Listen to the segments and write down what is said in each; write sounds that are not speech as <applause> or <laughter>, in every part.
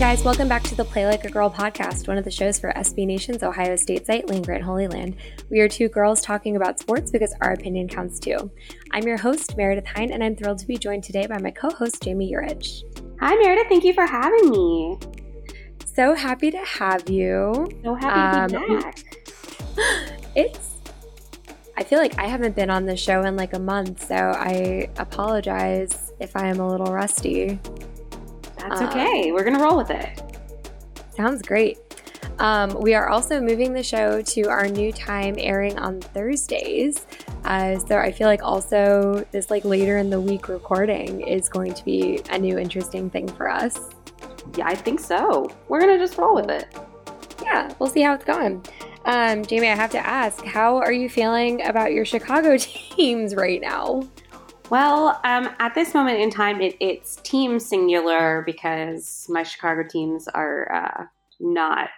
guys, welcome back to the Play Like a Girl podcast, one of the shows for SB Nation's Ohio State site, Land Grant Holy Land. We are two girls talking about sports because our opinion counts too. I'm your host, Meredith Hine, and I'm thrilled to be joined today by my co host, Jamie Urich. Hi, Meredith. Thank you for having me. So happy to have you. So happy to be um, back. <gasps> It's, I feel like I haven't been on the show in like a month, so I apologize if I am a little rusty. That's okay. We're going to roll with it. Sounds great. Um, we are also moving the show to our new time airing on Thursdays. Uh, so I feel like also this like later in the week recording is going to be a new interesting thing for us. Yeah, I think so. We're gonna just roll with it. Yeah, we'll see how it's going. Um, Jamie, I have to ask, how are you feeling about your Chicago <laughs> teams right now? Well, um, at this moment in time, it, it's team singular because my Chicago teams are uh, not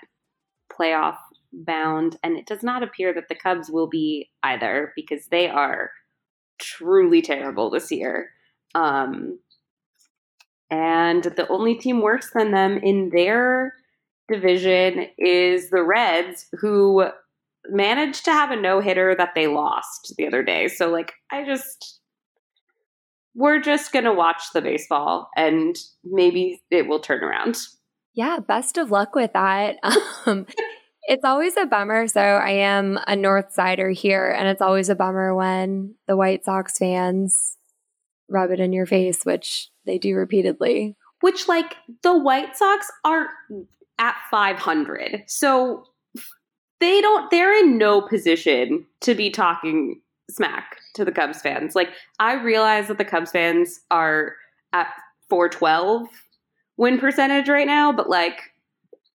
playoff bound, and it does not appear that the Cubs will be either because they are truly terrible this year. Um, and the only team worse than them in their division is the Reds, who managed to have a no hitter that they lost the other day. So, like, I just we're just going to watch the baseball and maybe it will turn around. Yeah, best of luck with that. <laughs> Um, it's always a bummer. So I am a North Sider here, and it's always a bummer when the White Sox fans rub it in your face, which they do repeatedly. Which, like, the White Sox are at 500. So they don't, they're in no position to be talking smack to the Cubs fans. Like I realize that the Cubs fans are at 412 win percentage right now, but like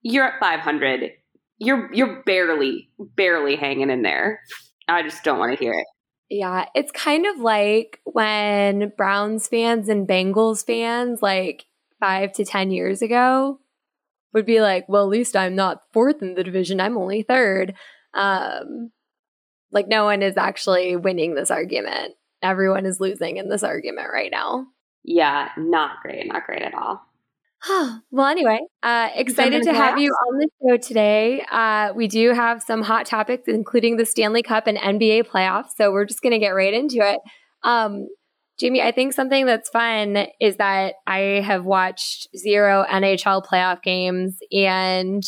you're at 500. You're you're barely barely hanging in there. I just don't want to hear it. Yeah, it's kind of like when Browns fans and Bengals fans like 5 to 10 years ago would be like, "Well, at least I'm not fourth in the division. I'm only third. Um like, no one is actually winning this argument. Everyone is losing in this argument right now. Yeah, not great. Not great at all. <sighs> well, anyway, uh, excited to have you on the show today. Uh, we do have some hot topics, including the Stanley Cup and NBA playoffs. So we're just going to get right into it. Um, Jamie, I think something that's fun is that I have watched zero NHL playoff games and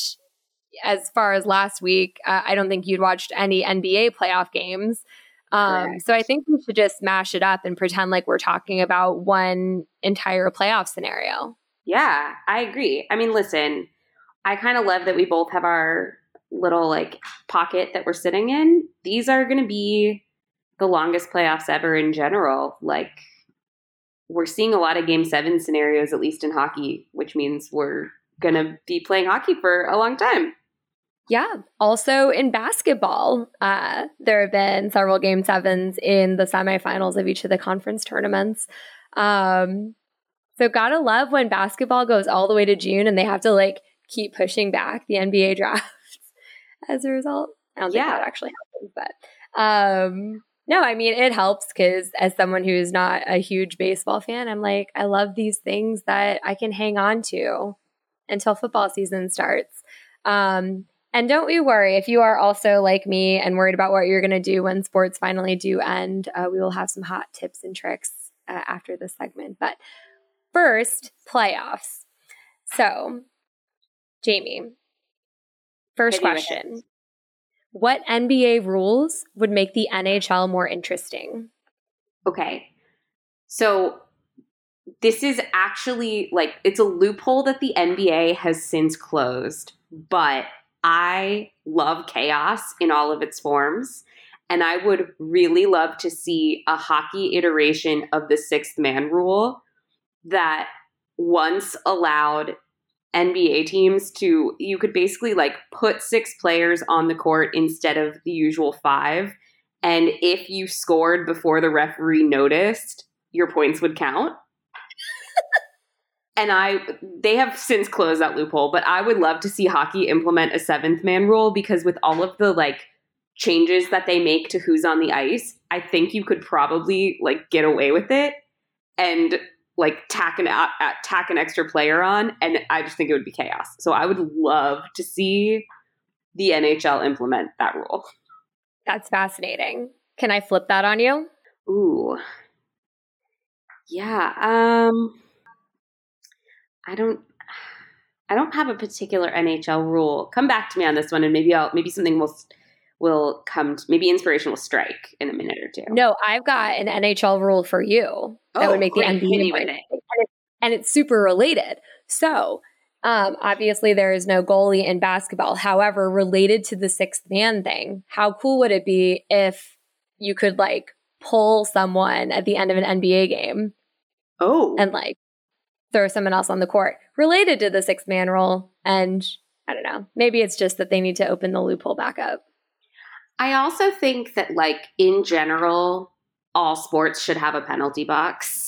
as far as last week, uh, I don't think you'd watched any NBA playoff games. Um, so I think we should just mash it up and pretend like we're talking about one entire playoff scenario. Yeah, I agree. I mean, listen, I kind of love that we both have our little like pocket that we're sitting in. These are going to be the longest playoffs ever in general. Like, we're seeing a lot of game seven scenarios, at least in hockey, which means we're going to be playing hockey for a long time. Yeah. Also in basketball, uh, there have been several game sevens in the semifinals of each of the conference tournaments. Um, so gotta love when basketball goes all the way to June and they have to like keep pushing back the NBA <laughs> draft as a result. I don't think yeah. that actually happens, but um, no, I mean it helps because as someone who's not a huge baseball fan, I'm like, I love these things that I can hang on to until football season starts. Um, and don't you worry if you are also like me and worried about what you're going to do when sports finally do end. Uh, we will have some hot tips and tricks uh, after this segment. But first, playoffs. So, Jamie, first question What NBA rules would make the NHL more interesting? Okay. So, this is actually like it's a loophole that the NBA has since closed, but I love chaos in all of its forms. And I would really love to see a hockey iteration of the sixth man rule that once allowed NBA teams to, you could basically like put six players on the court instead of the usual five. And if you scored before the referee noticed, your points would count and I they have since closed that loophole, but I would love to see hockey implement a seventh man rule because with all of the like changes that they make to who's on the ice, I think you could probably like get away with it. And like tack an uh, tack an extra player on, and I just think it would be chaos. So I would love to see the NHL implement that rule. That's fascinating. Can I flip that on you? Ooh. Yeah. Um I don't I don't have a particular NHL rule. Come back to me on this one and maybe I'll maybe something will will come to, maybe inspiration will strike in a minute or two. No, I've got an NHL rule for you that oh, would make great. the NBA and, it, and it's super related. So, um, obviously there is no goalie in basketball. However, related to the sixth man thing, how cool would it be if you could like pull someone at the end of an NBA game Oh. and like throw someone else on the court related to the sixth man rule? And I don't know, maybe it's just that they need to open the loophole back up. I also think that like in general all sports should have a penalty box.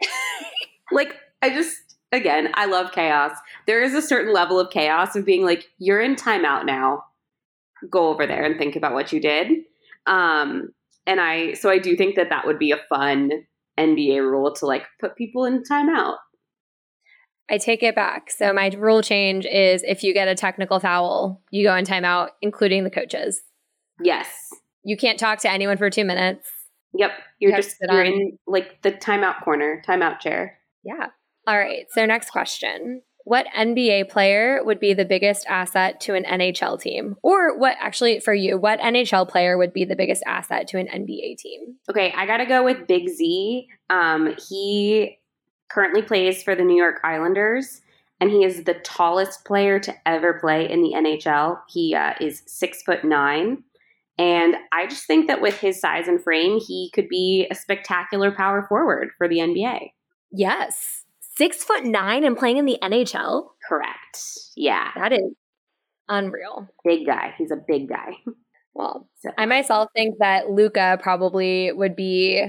<laughs> like I just again, I love chaos. There is a certain level of chaos of being like you're in timeout now. Go over there and think about what you did. Um and I so I do think that that would be a fun NBA rule to like put people in timeout. I take it back. So my rule change is if you get a technical foul, you go in timeout, including the coaches. Yes. You can't talk to anyone for two minutes. Yep. You're You just you're on- in like the timeout corner, timeout chair. Yeah. All right. So next question. What NBA player would be the biggest asset to an NHL team? Or what actually for you, what NHL player would be the biggest asset to an NBA team? Okay, I got to go with Big Z. Um, he currently plays for the New York Islanders, and he is the tallest player to ever play in the NHL. He uh, is six foot nine, and I just think that with his size and frame, he could be a spectacular power forward for the NBA. Yes. Six foot nine and playing in the NHL? Correct. Yeah, That is unreal. big guy. He's a big guy. Well, So, I myself think that Luka probably would be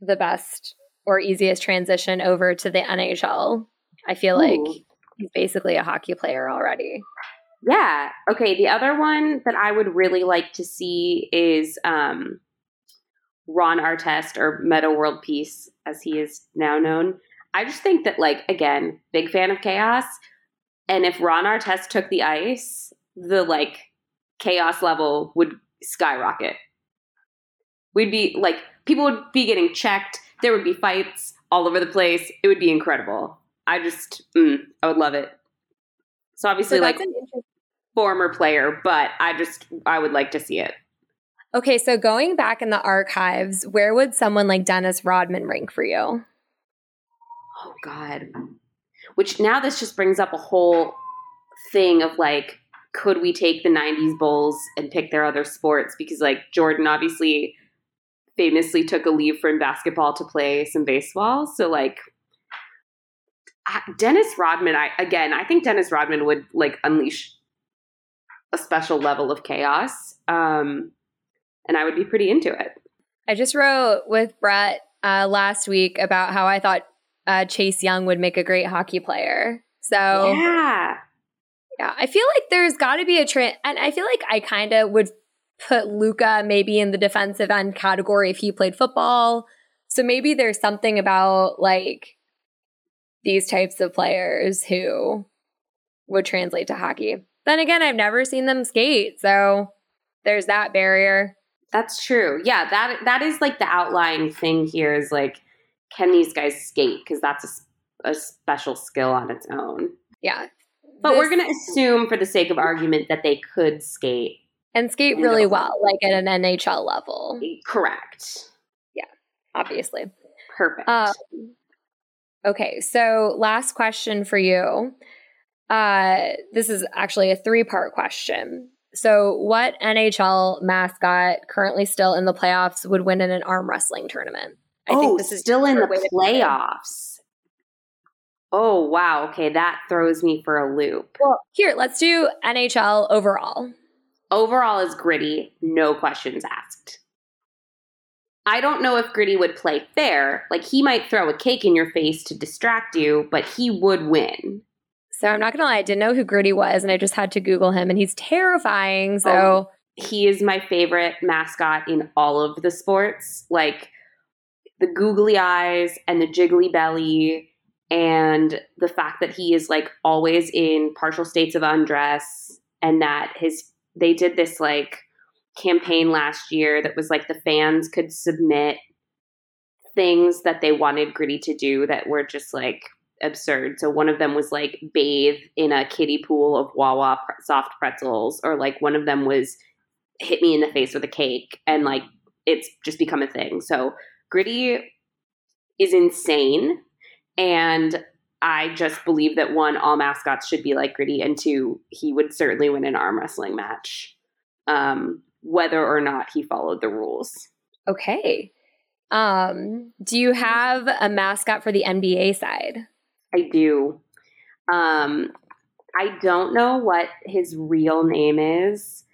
the best or easiest transition over to the NHL. I feel like he's basically a hockey player already. Yeah. Okay. The other one that I would really like to see is um, Ron Artest or Metta World Peace, as he is now known. I just think that, like, again, big fan of chaos. And if Ron Artest took the ice, the like chaos level would skyrocket. We'd be like, people would be getting checked. There would be fights all over the place. It would be incredible. I just, mm, I would love it. So obviously, So like that's an interesting- former player, but I just I would like to see it. okay, so going back in the archives, where would someone like Dennis Rodman rank for you? Oh God. Which now this just brings up a whole thing of like, could we take the '90s Bulls and pick their other sports? Because like Jordan obviously famously took a leave from basketball to play some baseball. So like. Dennis Rodman, I again, I think Dennis Rodman would like unleash a special level of chaos, um, and I would be pretty into it. I just wrote with Brett uh, last week about how I thought uh, Chase Young would make a great hockey player. So Yeah, Yeah, I feel like there's got to be a trend, and I feel like I kind of would put Luka maybe in the defensive end category if he played football. So maybe there's something about like these types of players who would translate to hockey. Then again, I've never seen them skate, so there's that barrier. That's true. Yeah, that that is like the outlying thing here is like, can these guys skate? Because that's a, a, special skill on its own. Yeah, But we're gonna assume, for the sake of argument, that they could skate. And skate You really well, like at an NHL level, Correct. Yeah, obviously. Perfect. Um, okay, so last question for you. Uh, this is actually a three part question. So, what NHL mascot currently still in the playoffs would win in an arm wrestling tournament? I oh, think this is still in the way to put it. playoffs. Oh wow. Okay, that throws me for a loop. Well, here, let's do NHL overall. Overall is gritty, no questions asked. I don't know if Gritty would play fair. Like he might throw a cake in your face to distract you, but he would win. So, I'm not gonna lie, I didn't know who Gritty was, and I just had to Google him, and he's terrifying. So, Oh. He is my favorite mascot in all of the sports. Like the googly eyes and the jiggly belly and the fact that he is like always in partial states of undress and that his they did this like campaign last year that was like the fans could submit things that they wanted Gritty to do that were just like absurd. So one of them was like bathe in a kiddie pool of Wawa soft pretzels, or like one of them was hit me in the face with a cake, and like it's just become a thing. So Gritty is insane, and I just believe that one, all mascots should be like Gritty, and two, he would certainly win an arm wrestling match, um, whether or not he followed the rules. Okay. Um, do you have a mascot for the NBA side? I do. Um, I don't know what his real name is.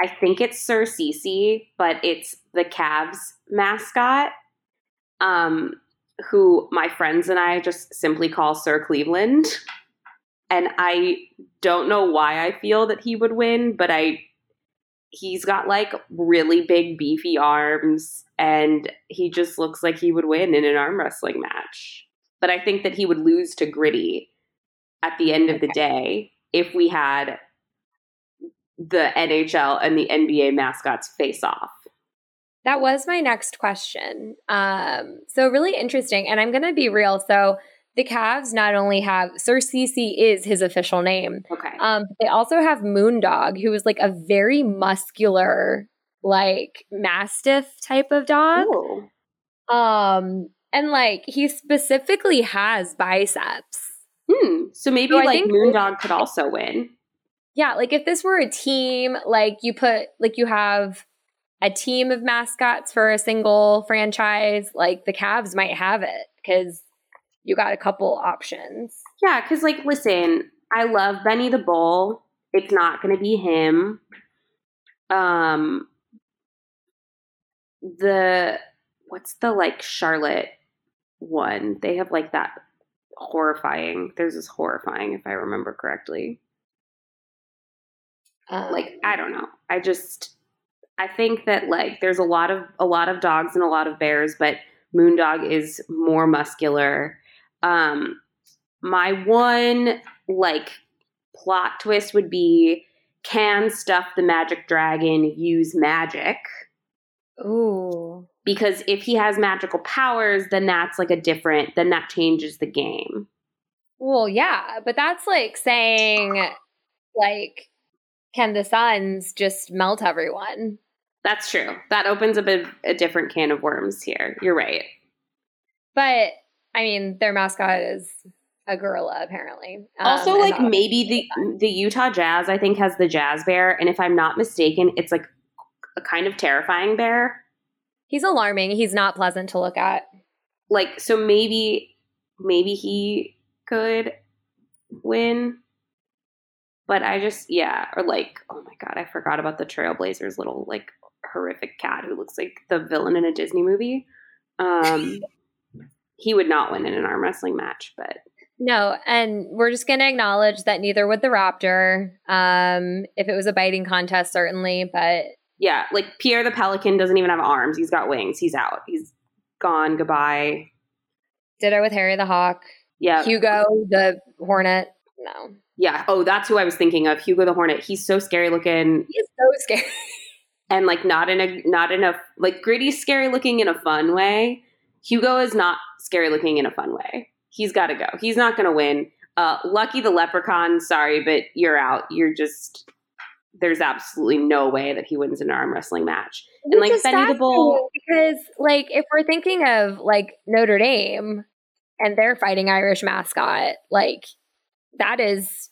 I think it's Sir C.C., but it's the Cavs mascot, um, who my friends and I just simply call Sir Cleveland. And I don't know why I feel that he would win, but I he's got like really big beefy arms and he just looks like he would win in an arm wrestling match. But I think that he would lose to Gritty at the end of the day if we had the NHL and the NBA mascots face off. That was my next question. Um, so really interesting, and I'm going to be real. So the Cavs not only have Sir C.C. is his official name. Okay. Um, they also have Moondog, who is like a very muscular, like mastiff type of dog. Ooh. Um, and like he specifically has biceps. Hmm. So maybe So like Moondog could also win. Yeah, like if this were a team, like you put like you have a team of mascots for a single franchise, like the Cavs might have it because you got a couple options. Yeah, because like, listen, I love Benny the Bull. It's not going to be him. Um, the what's the like Charlotte one? They have like that horrifying. There's this horrifying, if I remember correctly. Um, Like, I don't know. I just I think that like there's a lot of a lot of dogs and a lot of bears, but Moondog is more muscular. Um, my one like plot twist would be can stuff the magic dragon use magic? ooh, Because if he has magical powers, then that's like a different then that changes the game. well, yeah, but that's like saying, like, can the Suns just melt everyone? That's true. That opens up a, a different can of worms here. You're right. But I mean, their mascot is a gorilla, apparently. Um, also, like maybe the the Utah Jazz, I think, has the Jazz Bear, and if I'm not mistaken, it's like a kind of terrifying bear. he's alarming. He's not pleasant to look at. Like, so maybe maybe he could win, but I just yeah, or like oh my god, I forgot about the Trailblazers' little like horrific cat who looks like the villain in a Disney movie. Um, <laughs> he would not win in an arm wrestling match, but No, and we're just going to acknowledge that neither would the raptor. Um, if it was a biting contest, certainly, but yeah, like Pierre the Pelican doesn't even have arms. He's got wings. He's out. He's gone. Goodbye. ditto with Harry the Hawk, Yeah. Hugo the Hornet. No, yeah. Oh, that's who I was thinking of. Hugo the Hornet. He's so scary looking he's so scary. And like not in a not in a like gritty's scary looking in a fun way. Hugo is not scary looking in a fun way. He's got to go. He's not going to win. Uh, Lucky the Leprechaun. Sorry, but you're out. You're just. There's absolutely no way that he wins an arm wrestling match. And, like, Which Benny the Bull- because, like, if we're thinking of like Notre Dame and their fighting Irish mascot, like that is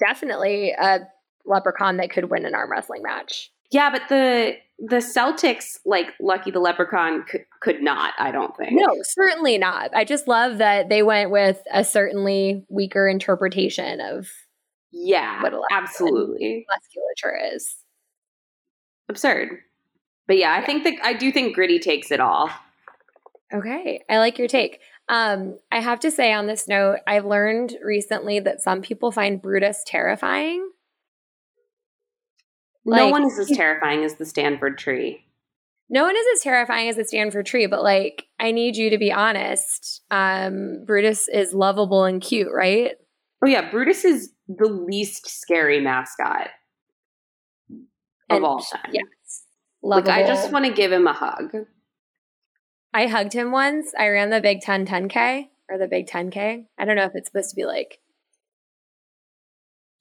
definitely a leprechaun that could win an arm wrestling match. Yeah, but the the Celtics, like Lucky the Leprechaun, could, could not. I don't think. No, certainly not. I just love that they went with a certainly weaker interpretation of Yeah, What a absolutely musculature is. absurd. But yeah, I think that I do think Gritty takes it all. Okay, I like your take. Um, I have to say on this note, I've learned recently that some people find Brutus terrifying. No one is as terrifying as the Stanford tree. no one is as terrifying as the Stanford tree, but like I need you to be honest. Um, Brutus is lovable and cute, right? Oh yeah, Brutus is the least scary mascot of And- all time. Yes. Like I just want to give him a hug. I hugged him once. I ran the Big 10 10K or the Big 10K. I don't know if it's supposed to be like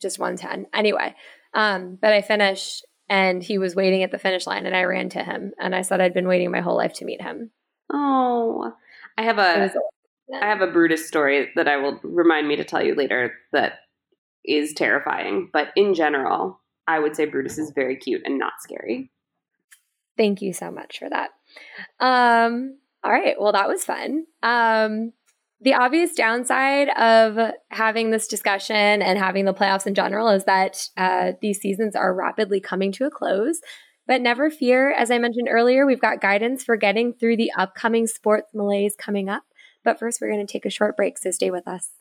just 110. Anyway, um, but I finished and he was waiting at the finish line and I ran to him and I said I'd been waiting my whole life to meet him. Oh, I have a I have a Brutus story that I will remind me to tell you later that is terrifying. But in general, I would say Brutus is very cute and not scary. Thank you so much for that. Um, all right. Well, that was fun. Um, the obvious downside of having this discussion and having the playoffs in general is that uh, these seasons are rapidly coming to a close. But never fear, as I mentioned earlier, we've got guidance for getting through the upcoming sports malaise coming up. But first, we're going to take a short break, so stay with us.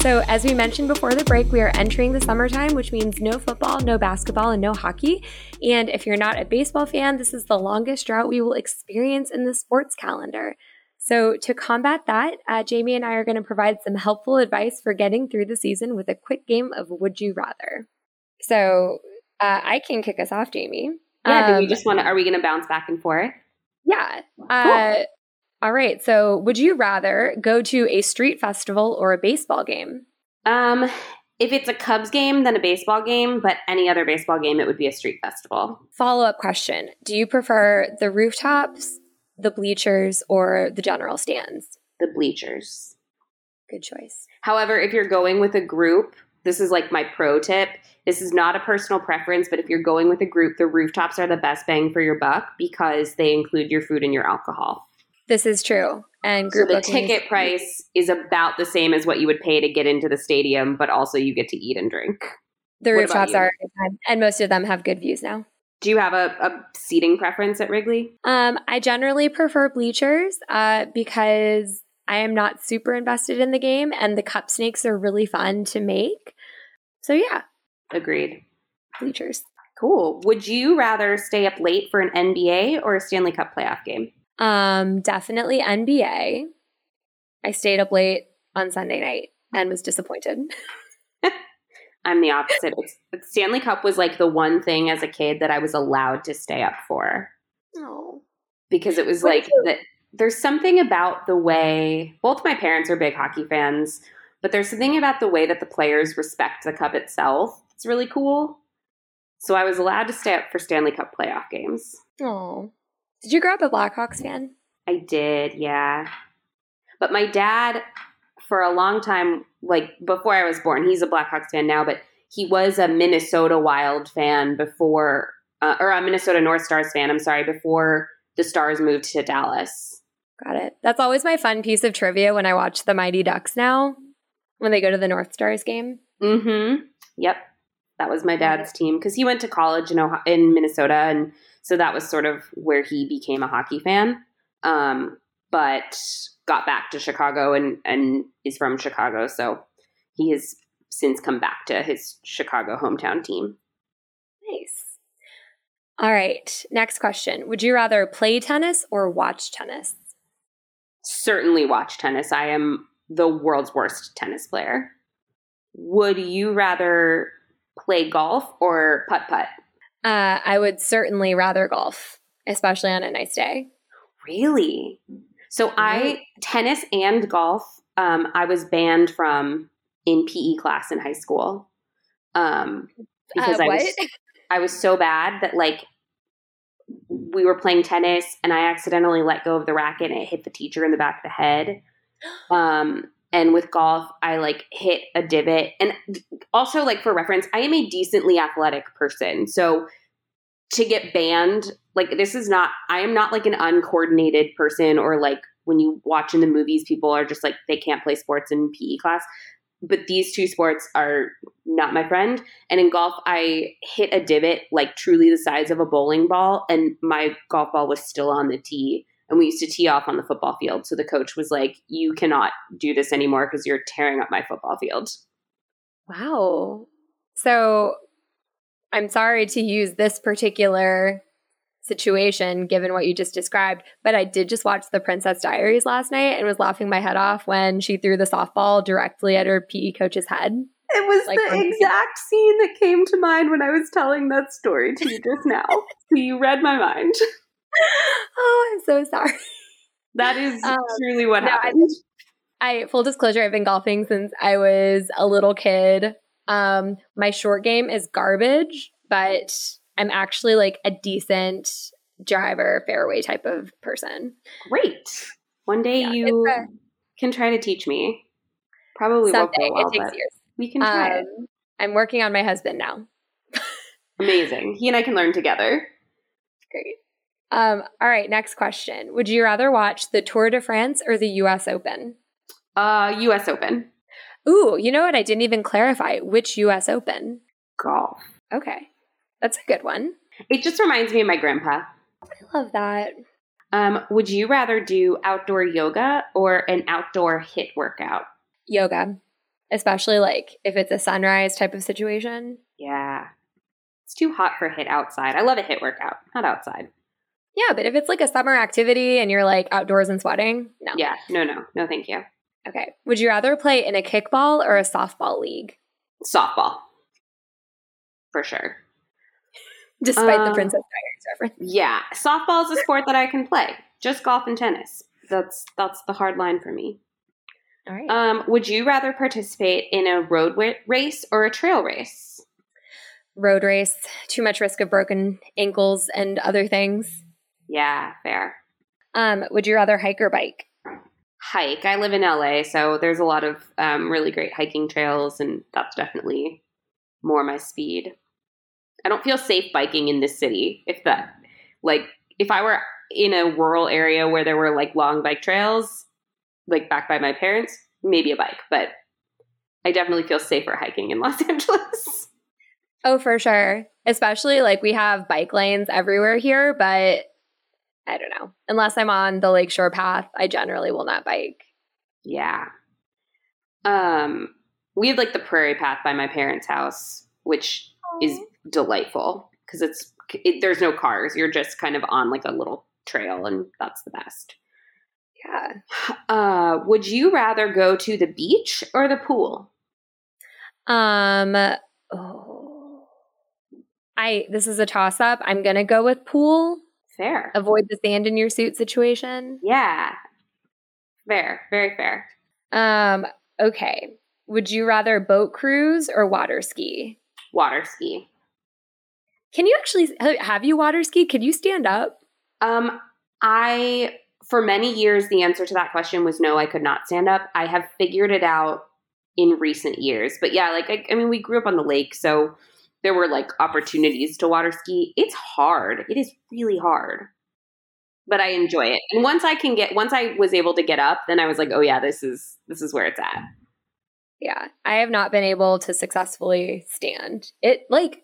So, as we mentioned before the break, we are entering the summertime, which means no football, no basketball, and no hockey. And if you're not a baseball fan, this is the longest drought we will experience in the sports calendar. So, to combat that, uh, Jamie and I are going to provide some helpful advice for getting through the season with a quick game of Would You Rather. So, uh, I can kick us off, Jamie. Yeah, do we Um, just want to? Are we going to bounce back and forth? yeah. Uh, all right. So, would you rather go to a street festival or a baseball game? Um, if it's a Cubs game, then a baseball game. But any other baseball game, it would be a street festival. Follow up question Do you prefer the rooftops, the bleachers, or the general stands? The bleachers. Good choice. However, if you're going with a group, this is like my pro tip. This is not a personal preference, but if you're going with a group, the rooftops are the best bang for your buck because they include your food and your alcohol. This is true. And So group the bookings- ticket price is about the same as what you would pay to get into the stadium, but also you get to eat and drink. the what rooftops are, and most of them have good views now. Do you have a, a seating preference at Wrigley? Um, I generally prefer bleachers uh, because I am not super invested in the game, and the cup snakes are really fun to make. So yeah, Agreed. bleachers. Cool. Would you rather stay up late for an NBA or a Stanley Cup playoff game? Um, definitely NBA. I stayed up late on Sunday night and was disappointed. <laughs> I'm the opposite. It's, Stanley Cup was like the one thing as a kid that I was allowed to stay up for Oh, because it was like that. There's something about the way both my parents are big hockey fans, but there's something about the way that the players respect the cup itself. It's really cool. So I was allowed to stay up for Stanley Cup playoff games. oh. Did you grow up a Blackhawks fan? I did, yeah. But my dad, for a long time, like before I was born, he's a Blackhawks fan now, but he was a Minnesota Wild fan before, uh, or a Minnesota North Stars fan, I'm sorry, before the Stars moved to Dallas. Got it. That's always my fun piece of trivia when I watch the Mighty Ducks now, when they go to the North Stars game. Mm hmm. Yep. That was my dad's team because he went to college in, Ohio- in Minnesota. And so that was sort of where he became a hockey fan. Um, but got back to Chicago and, and is from Chicago. So he has since come back to his Chicago hometown team. Nice. All right. Next question. Would you rather play tennis or watch tennis? Certainly watch tennis. I am the world's worst tennis player. Would you rather play golf or putt putt? Uh, I would certainly rather golf, especially on a nice day. Really? So I tennis and golf. Um, I was banned from in PE class in high school um, because Uh, I was I was so bad that like we were playing tennis and I accidentally let go of the racket and it hit the teacher in the back of the head. <gasps> Um, and with golf, I like hit a divot. And also, like for reference, I am a decently athletic person. So to get banned, like this is not, I am not like an uncoordinated person or like when you watch in the movies, people are just like, they can't play sports in PE class. But these two sports are not my friend. And in golf, I hit a divot like truly the size of a bowling ball, and my golf ball was still on the tee and we used to tee off on the football field. So the coach was like, "You cannot do this anymore because you're tearing up my football field." Wow. So I'm sorry to use this particular situation given what you just described, but I did just watch The Princess Diaries last night and was laughing my head off when she threw the softball directly at her PE coach's head. It was Like, the when- exact scene that came to mind when I was telling that story to you just now. <laughs> so you read my mind. <laughs> Oh, I'm so sorry. That is Um, truly what no, happened. I full disclosure, I've been golfing since I was a little kid. Um, my short game is garbage, but I'm actually like a decent driver, fairway type of person. Great. One day Yeah, you a- can try to teach me. Probably won't Someday go well, it takes years. we can try. Um, I'm working on my husband now. <laughs> Amazing. He and I can learn together. Great. Um, all right, next question. Would you rather watch the Tour de France or the US Open? Uh, U.S. Open Ooh, you know what? I didn't even clarify which US Open. golf. Okay. That's a good one. It just reminds me of my grandpa. I love that. Um, would you rather do outdoor yoga or an outdoor HIIT workout? Yoga, especially like if it's a sunrise type of situation. Yeah. It's too hot for HIIT outside. I love a HIIT workout, not outside. Yeah, but if it's like a summer activity and you're like outdoors and sweating, no. Yeah, no, no, no, thank you. Okay. Would you rather play in a kickball or a softball league? Softball, for sure. Despite the Um, Princess Diaries reference. Yeah, softball is a sport that I can play. Just golf and tennis. That's that's the hard line for me. All right. Um, would you rather participate in a road wa- race or a trail race? Road race, too much risk of broken ankles and other things. Yeah, fair. Um, would you rather hike or bike? Hike. I live in LA, so there's a lot of um, really great hiking trails, and that's definitely more my speed. I don't feel safe biking in this city. If that, like, if I were in a rural area where there were like long bike trails, like back by my parents, maybe a bike, but I definitely feel safer hiking in <laughs> Los Angeles. Oh, for sure. Especially like we have bike lanes everywhere here, but I don't know. Unless I'm on the lakeshore path, I generally will not bike. Yeah. Um, we have like the prairie path by my parents' house, which is delightful because it's it, there's no cars. You're just kind of on like a little trail, and that's the best. Yeah. <sighs> Uh, would you rather go to the beach or the pool? Um oh. I this is a toss up. I'm going to go with pool. Fair. Avoid the sand in your suit situation. Yeah. Fair. Very fair. Um okay. Would you rather boat cruise or water ski? Water ski. Can you actually have you water ski? Could you stand up? Um, I for many years the answer to that question was no. I could not stand up. I have figured it out in recent years, but yeah, like I, I mean, we grew up on the lake, so there were like opportunities to water ski. It's hard. It is really hard, but I enjoy it. And once I can get, once I was able to get up, then I was like, oh yeah, this is this is where it's at. Yeah, I have not been able to successfully stand. It like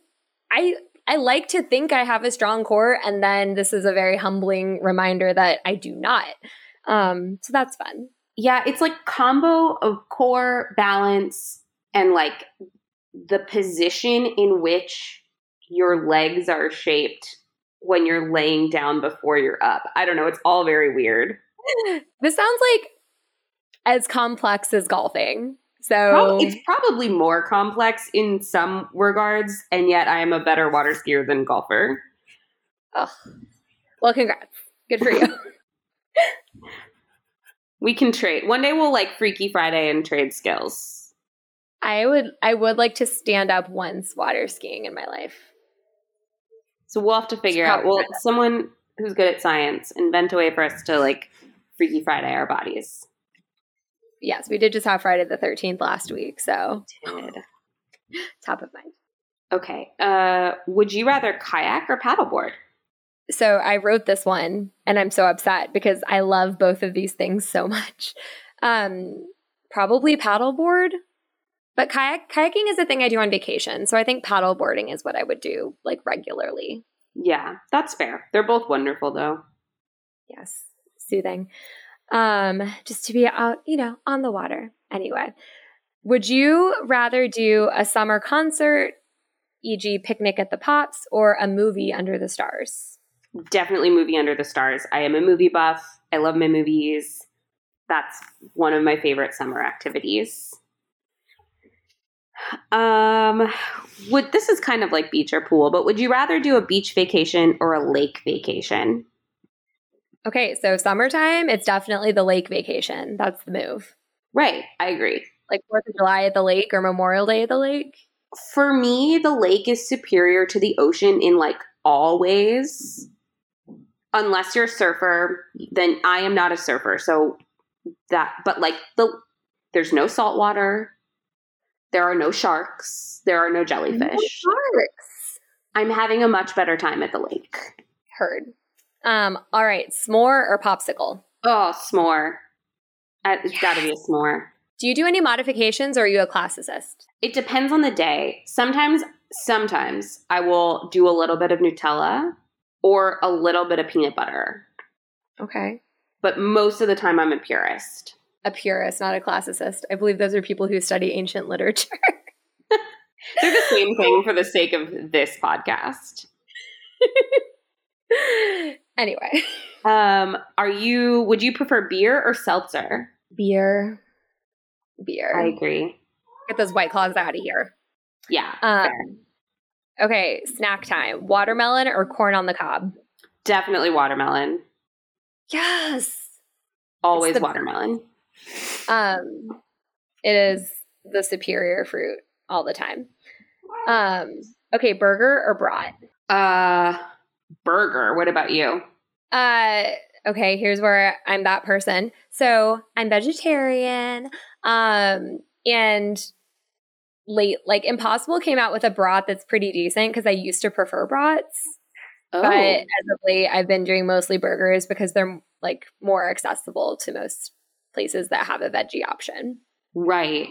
I I like to think I have a strong core and then this is a very humbling reminder that I do not. Um so that's fun. Yeah, it's like combo of core balance and like the position in which your legs are shaped when you're laying down before you're up. I don't know, it's all very weird. <laughs> This sounds like as complex as golfing. So Prob- it's probably more complex in some regards, and yet I am a better water skier than golfer. ugh. well congrats. Good for you. <laughs> <laughs> We can trade. One day we'll like Freaky Friday and trade skills. I would I would like to stand up once water skiing in my life. So we'll have to figure out. Well, someone who's good at science invent a way for us to like Freaky Friday our bodies. Yes, we did just have Friday the 13th last week, so <gasps> top of mind. Okay. Uh, would you rather kayak or paddleboard? So I wrote this one and I'm so upset because I love both of these things so much. Um, probably paddleboard, but kayak kayaking is a thing I do on vacation. So I think paddleboarding is what I would do like regularly. Yeah, that's fair. They're both wonderful though. Yes, soothing. Um, just to be out, you know, on the water. Anyway, would you rather do a summer concert, e.g., picnic at the Pops, or a movie under the stars? Definitely movie under the stars. I am a movie buff. I love my movies. That's one of my favorite summer activities. Um, would this is kind of like beach or pool, but would you rather do a beach vacation or a lake vacation? Okay, so summertime, it's definitely the lake vacation. That's the move. Right, I agree. Like Fourth of July at the lake or Memorial Day at the lake. For me, the lake is superior to the ocean in like all ways. Unless you're a surfer, then I am not a surfer. So that but like the there's no salt water. There are no sharks. There are no jellyfish. Sharks. I'm having a much better time at the lake. Heard. Um, all right, s'more or popsicle? Oh, s'more. Uh, It's got to be a s'more. Do you do any modifications or are you a classicist? It depends on the day. Sometimes, sometimes I will do a little bit of Nutella or a little bit of peanut butter. Okay. But most of the time, I'm a purist. A purist, not a classicist. I believe those are people who study ancient literature. <laughs> They're the same thing for the sake of this podcast. <laughs> anyway, Um, are you? Would you prefer beer or seltzer? beer. Beer. I agree. Get those white claws out of here. Yeah, Um, okay, snack time. Watermelon or corn on the cob? definitely watermelon. Yes. Always watermelon. Um, it is the superior fruit all the time. Um, okay, burger or brat? Uh, burger. What about you? Uh, okay, here's where I'm that person. So I'm vegetarian. Um, and late, like Impossible came out with a brat that's pretty decent because I used to prefer brats. Oh, But as of late, I've been doing mostly burgers because they're like more accessible to most places that have a veggie option. right.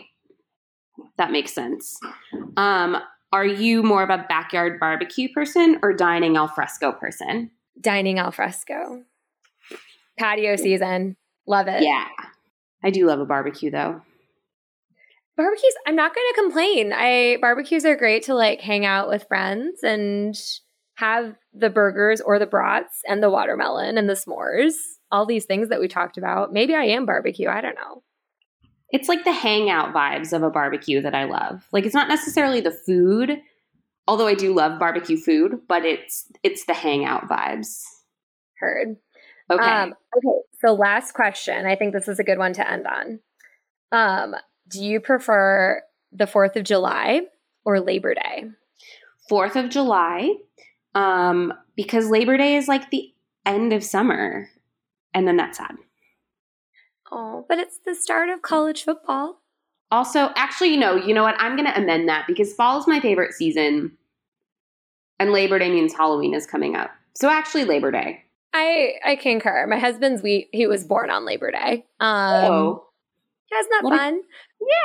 That makes sense. Um, are you more of a backyard barbecue person or dining al fresco person? Dining al fresco, patio season, love it. Yeah, I do love a barbecue though. barbecues i'm not going to complain i barbecues are great to like hang out with friends and have the burgers or the brats and the watermelon and the s'mores all these things that we talked about. Maybe i am barbecue. I don't know. It's like the hangout vibes of a barbecue that I love. Like it's not necessarily the food, although I do love barbecue food, but it's it's the hangout vibes. heard. Okay. um, okay so last question. I think this is a good one to end on. Um, do you prefer the 4th of july or labor day? Fourth of July, um, because Labor Day is like the end of summer, and then that's sad. oh but it's the start of college football Also, actually, you know, you know what? I'm going to amend that because fall is my favorite season, and Labor Day means Halloween is coming up. So actually, Labor Day. I I concur. My husband's we he was born on Labor Day. Um, oh, yeah, isn't that What a- fun?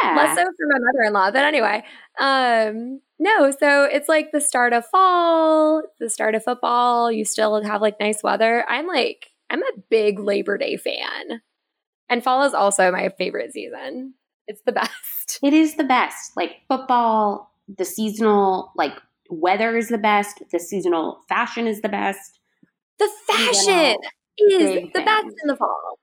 yeah. Less so for my mother-in-law, but anyway. Um, no, so it's like the start of fall, the start of football. You still have like nice weather. I'm like I'm a big Labor Day fan, and fall is also my favorite season. It's the <laughs> best. It is the best. Like football, the seasonal like weather is the best. The seasonal fashion is the best. The fashion is the best in the fall.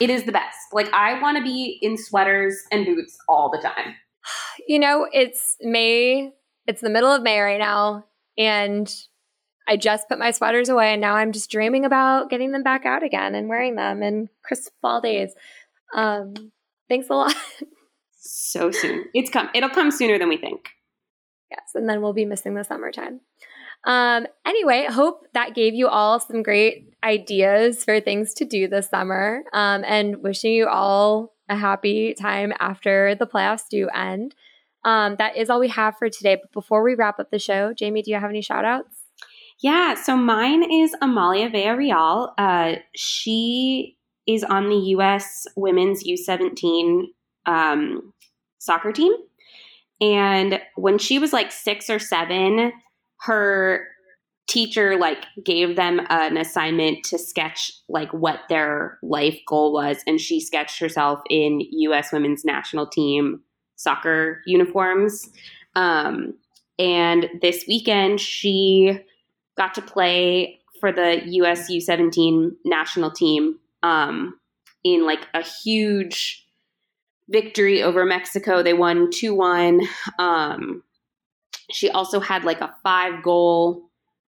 It is the best. Like I want to be in sweaters and boots all the time. <sighs> You know, it's May. It's the middle of May right now, and I just put my sweaters away, and now I'm just dreaming about getting them back out again and wearing them in crisp fall days. Um, thanks a lot. <laughs> So soon. It's come. It'll come sooner than we think. yes, and then we'll be missing the summertime. Um, anyway, hope that gave you all some great ideas for things to do this summer. Um, and wishing you all a happy time after the playoffs do end. Um, that is all we have for today. But before we wrap up the show, Jamie, do you have any shout outs? Yeah, so mine is Amalia Villarreal. Uh, she is on the U.S. Women's U17 um, soccer team. And when she was like six or seven, her teacher like gave them an assignment to sketch like what their life goal was and she sketched herself in US women's national team soccer uniforms um, and this weekend she got to play for the US U17 national team um, in like a huge victory over Mexico they won 2-1 um, she also had like a five goal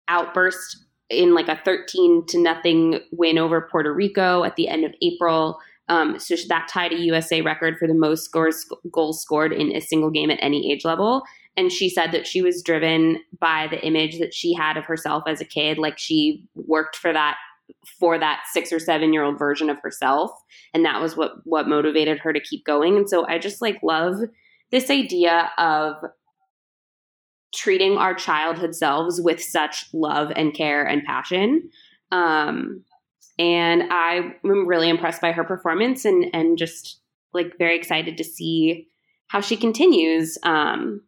outburst in like a 13 to nothing win over Puerto Rico at the end of April. Um, so that tied a USA record for the most scores goals scored in a single game at any age level. And she said that she was driven by the image that she had of herself as a kid. Like she worked for that for that six or seven year old version of herself, and that was what what motivated her to keep going. And so I just like love this idea of treating our childhood selves with such love and care and passion. Um, and I am really impressed by her performance and and just like very excited to see how she continues um,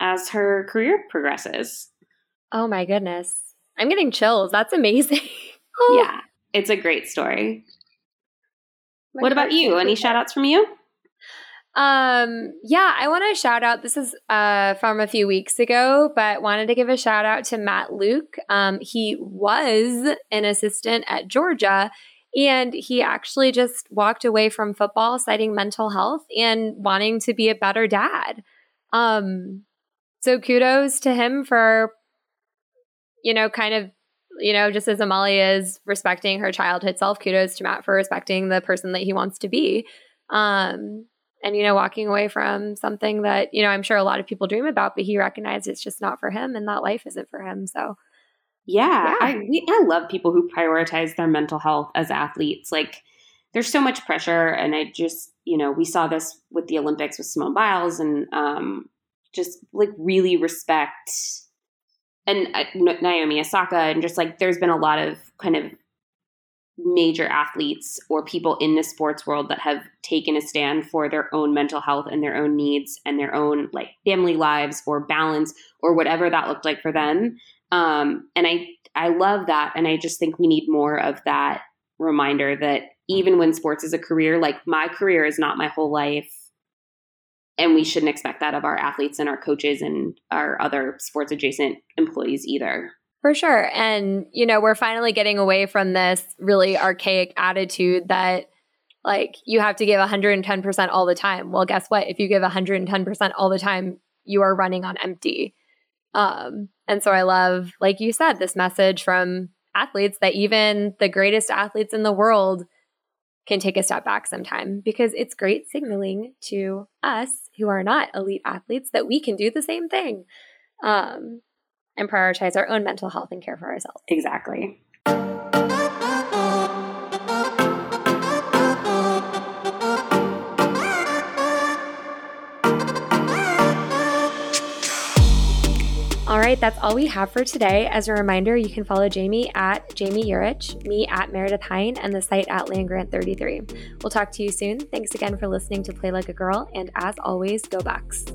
as her career progresses. Oh my goodness. I'm getting chills. That's amazing. <laughs> yeah, it's a great story. My what about you? Any shout outs from you? Um, yeah, I want to shout out. This is uh, from a few weeks ago, but wanted to give a shout out to Matt Luke. Um, he was an assistant at Georgia, and he actually just walked away from football, citing mental health and wanting to be a better dad. Um, so kudos to him for, you know, kind of, you know, just as Amalia is respecting her childhood self, kudos to Matt for respecting the person that he wants to be. Um, and you know walking away from something that you know i'm sure a lot of people dream about but he recognized it's just not for him and that life isn't for him so yeah, yeah. I, we, I love people who prioritize their mental health as athletes like there's so much pressure and i just you know we saw this with the olympics with simone biles and um, just like really respect and uh, naomi osaka and just like there's been a lot of kind of major athletes or people in the sports world that have taken a stand for their own mental health and their own needs and their own like family lives or balance or whatever that looked like for them. Um, and i i love that and i just think we need more of that reminder that even when sports is a career like my career is not my whole life and we shouldn't expect that of our athletes and our coaches and our other sports adjacent employees either for sure. And, you know, we're finally getting away from this really archaic attitude that, like, you have to give 110% all the time. Well, guess what? If you give 110% all the time, you are running on empty. Um, and so I love, like you said, this message from athletes that even the greatest athletes in the world can take a step back sometime because it's great signaling to us who are not elite athletes that we can do the same thing. Um, and prioritize our own mental health and care for ourselves. Exactly. Right, that's all we have for today. As a reminder, you can follow Jamie at Jamie Urich, me at Meredith Hine, and the site at Landgrant33. We'll talk to you soon. Thanks again for listening to Play Like a Girl, and as always, go Bucks.